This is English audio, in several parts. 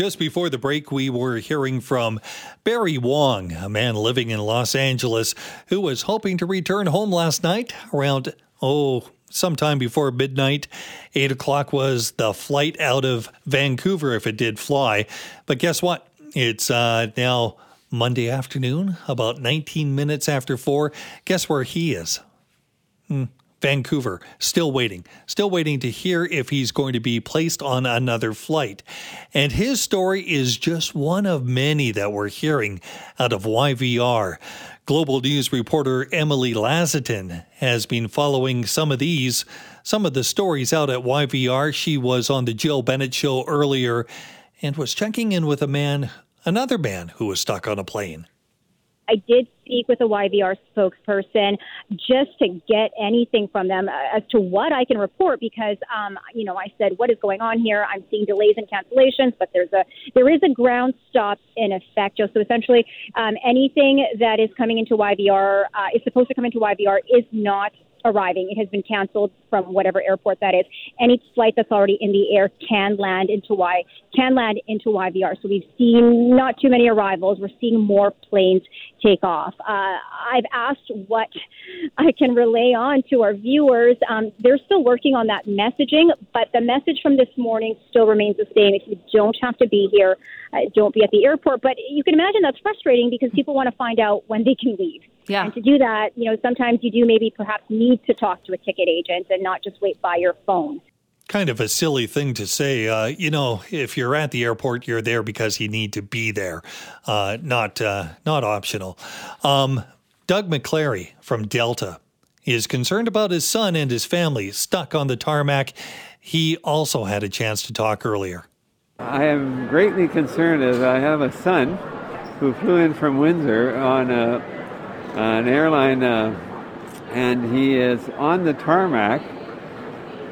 Just before the break, we were hearing from Barry Wong, a man living in Los Angeles who was hoping to return home last night around, oh, sometime before midnight. Eight o'clock was the flight out of Vancouver if it did fly. But guess what? It's uh, now Monday afternoon, about 19 minutes after four. Guess where he is? Hmm. Vancouver, still waiting, still waiting to hear if he's going to be placed on another flight. And his story is just one of many that we're hearing out of YVR. Global News reporter Emily Lazatin has been following some of these, some of the stories out at YVR. She was on the Jill Bennett show earlier and was checking in with a man, another man who was stuck on a plane. I did speak with a YVR spokesperson just to get anything from them uh, as to what I can report because, um, you know, I said, what is going on here? I'm seeing delays and cancellations, but there's a there is a ground stop in effect. So essentially, um, anything that is coming into YVR uh, is supposed to come into YVR is not arriving. It has been canceled from whatever airport that is. Any flight that's already in the air can land into Y can land into YVR. So we've seen not too many arrivals. We're seeing more planes take off. Uh, I've asked what I can relay on to our viewers. Um, they're still working on that messaging, but the message from this morning still remains the same. If you don't have to be here, uh, don't be at the airport. But you can imagine that's frustrating because people want to find out when they can leave. Yeah. And to do that, you know, sometimes you do maybe perhaps need to talk to a ticket agent and not just wait by your phone. Kind of a silly thing to say. Uh, you know, if you're at the airport, you're there because you need to be there, uh, not uh, not optional. Um, Doug McClary from Delta is concerned about his son and his family stuck on the tarmac. He also had a chance to talk earlier. I am greatly concerned as I have a son who flew in from Windsor on a an airline, uh, and he is on the tarmac.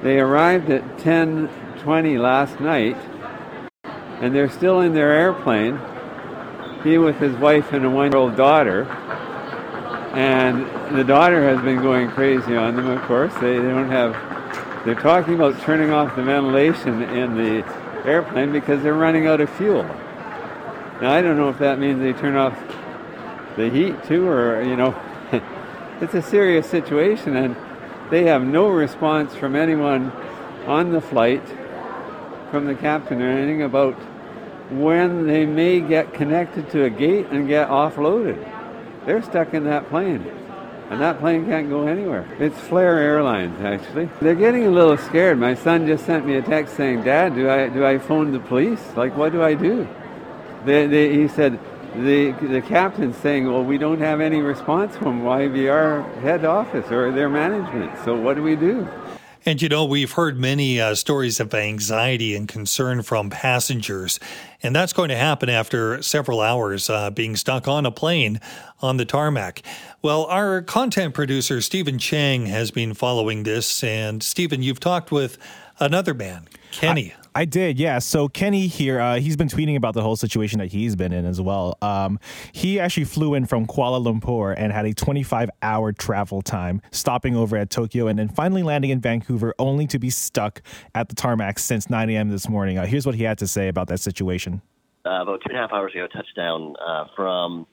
They arrived at 10:20 last night, and they're still in their airplane. He with his wife and a one-year-old daughter, and the daughter has been going crazy on them. Of course, they, they don't have. They're talking about turning off the ventilation in the airplane because they're running out of fuel. Now I don't know if that means they turn off the heat too, or you know, it's a serious situation, and they have no response from anyone on the flight, from the captain or anything about when they may get connected to a gate and get offloaded. They're stuck in that plane. And that plane can't go anywhere. It's Flair Airlines, actually. They're getting a little scared. My son just sent me a text saying, "Dad, do I do I phone the police? Like, what do I do?" They, they, he said, the the captain's saying, "Well, we don't have any response from YVR head office or their management. So what do we do?" And you know, we've heard many uh, stories of anxiety and concern from passengers, and that's going to happen after several hours uh, being stuck on a plane on the tarmac. Well, our content producer, Stephen Chang, has been following this. And Stephen, you've talked with another man, Kenny. I- did, yeah. So Kenny here, uh, he's been tweeting about the whole situation that he's been in as well. Um, he actually flew in from Kuala Lumpur and had a 25 hour travel time, stopping over at Tokyo and then finally landing in Vancouver, only to be stuck at the tarmac since 9 a.m. this morning. Uh, here's what he had to say about that situation. Uh, about two and a half hours ago, touchdown uh, from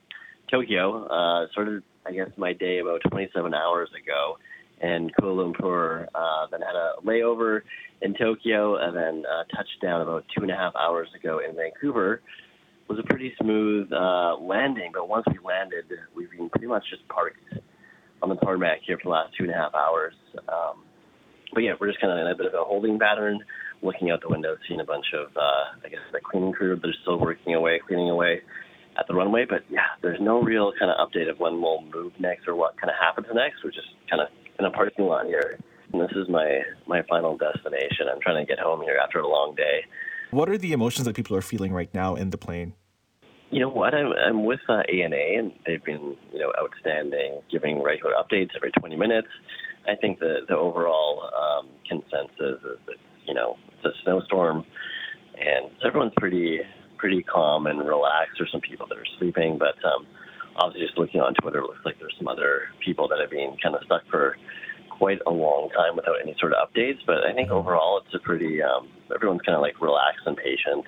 Tokyo. Uh, started, I guess, my day about 27 hours ago in Kuala Lumpur. Uh, then had a layover in Tokyo, and then uh, touched down about two and a half hours ago in Vancouver. It was a pretty smooth uh, landing, but once we landed, we've been pretty much just parked on the tarmac here for the last two and a half hours. Um, but yeah, we're just kind of in a bit of a holding pattern, looking out the window, seeing a bunch of, uh, I guess, the cleaning crew that are still working away, cleaning away at the runway. But yeah, there's no real kind of update of when we'll move next or what kind of happens next. We're just kind of in a parking lot here. And this is my, my final destination. I'm trying to get home here after a long day. What are the emotions that people are feeling right now in the plane? You know what? I'm, I'm with uh, ANA, and they've been, you know, outstanding, giving regular updates every 20 minutes. I think the the overall um, consensus is that you know it's a snowstorm, and everyone's pretty pretty calm and relaxed. There's some people that are sleeping, but um, obviously, just looking on Twitter, it looks like there's some other people that have been kind of stuck for quite a long time without any sort of updates. But I think overall, it's a pretty um, everyone's kind of like relaxed and patient.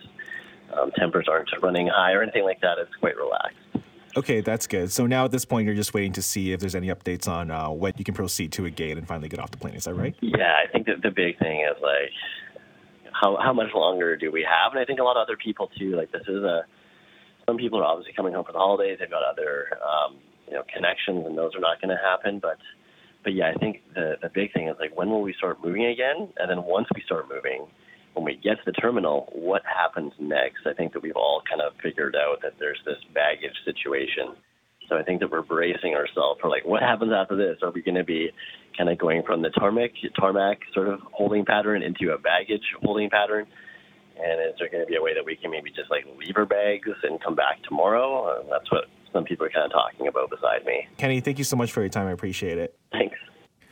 um, tempers aren't running high or anything like that. It's quite relaxed. Okay, that's good. So now at this point, you're just waiting to see if there's any updates on uh, when you can proceed to a gate and finally get off the plane. Is that right? Yeah, I think that the big thing is like how how much longer do we have? And I think a lot of other people too. Like this is a some people are obviously coming home for the holidays. They've got other um, you know connections, and those are not going to happen. But but yeah, I think the the big thing is like when will we start moving again? And then once we start moving, when we get to the terminal, what happens next? I think that we've all kind of figured out that there's this baggage situation. So I think that we're bracing ourselves for like, what happens after this? Are we going to be kind of going from the tarmac tarmac sort of holding pattern into a baggage holding pattern? And is there going to be a way that we can maybe just like leave our bags and come back tomorrow? Uh, that's what some people are kind of talking about beside me. Kenny, thank you so much for your time. I appreciate it. Thanks.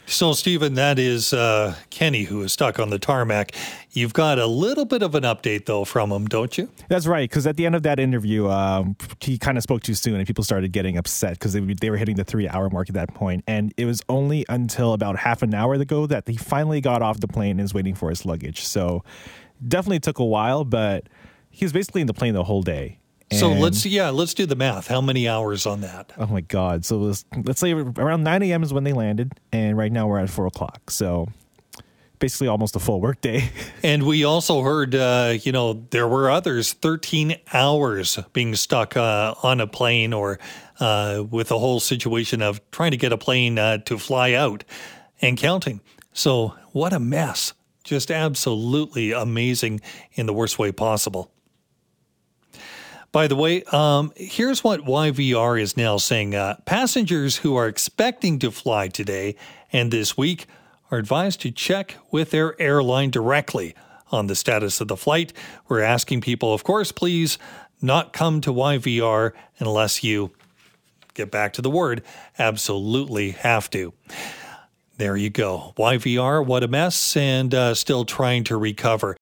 So, Stephen, that is uh, Kenny who is stuck on the tarmac. You've got a little bit of an update, though, from him, don't you? That's right. Because at the end of that interview, um, he kind of spoke too soon, and people started getting upset because they, they were hitting the three hour mark at that point. And it was only until about half an hour ago that he finally got off the plane and is waiting for his luggage. So, definitely took a while, but he was basically in the plane the whole day. So let's yeah, let's do the math. How many hours on that? Oh my God! So let's, let's say around 9 a.m. is when they landed, and right now we're at four o'clock. So basically, almost a full work day. And we also heard, uh, you know, there were others 13 hours being stuck uh, on a plane or uh, with the whole situation of trying to get a plane uh, to fly out and counting. So, what a mess. Just absolutely amazing in the worst way possible. By the way, um, here's what YVR is now saying. Uh, passengers who are expecting to fly today and this week are advised to check with their airline directly on the status of the flight. We're asking people, of course, please not come to YVR unless you get back to the word, absolutely have to. There you go. YVR, what a mess, and uh, still trying to recover.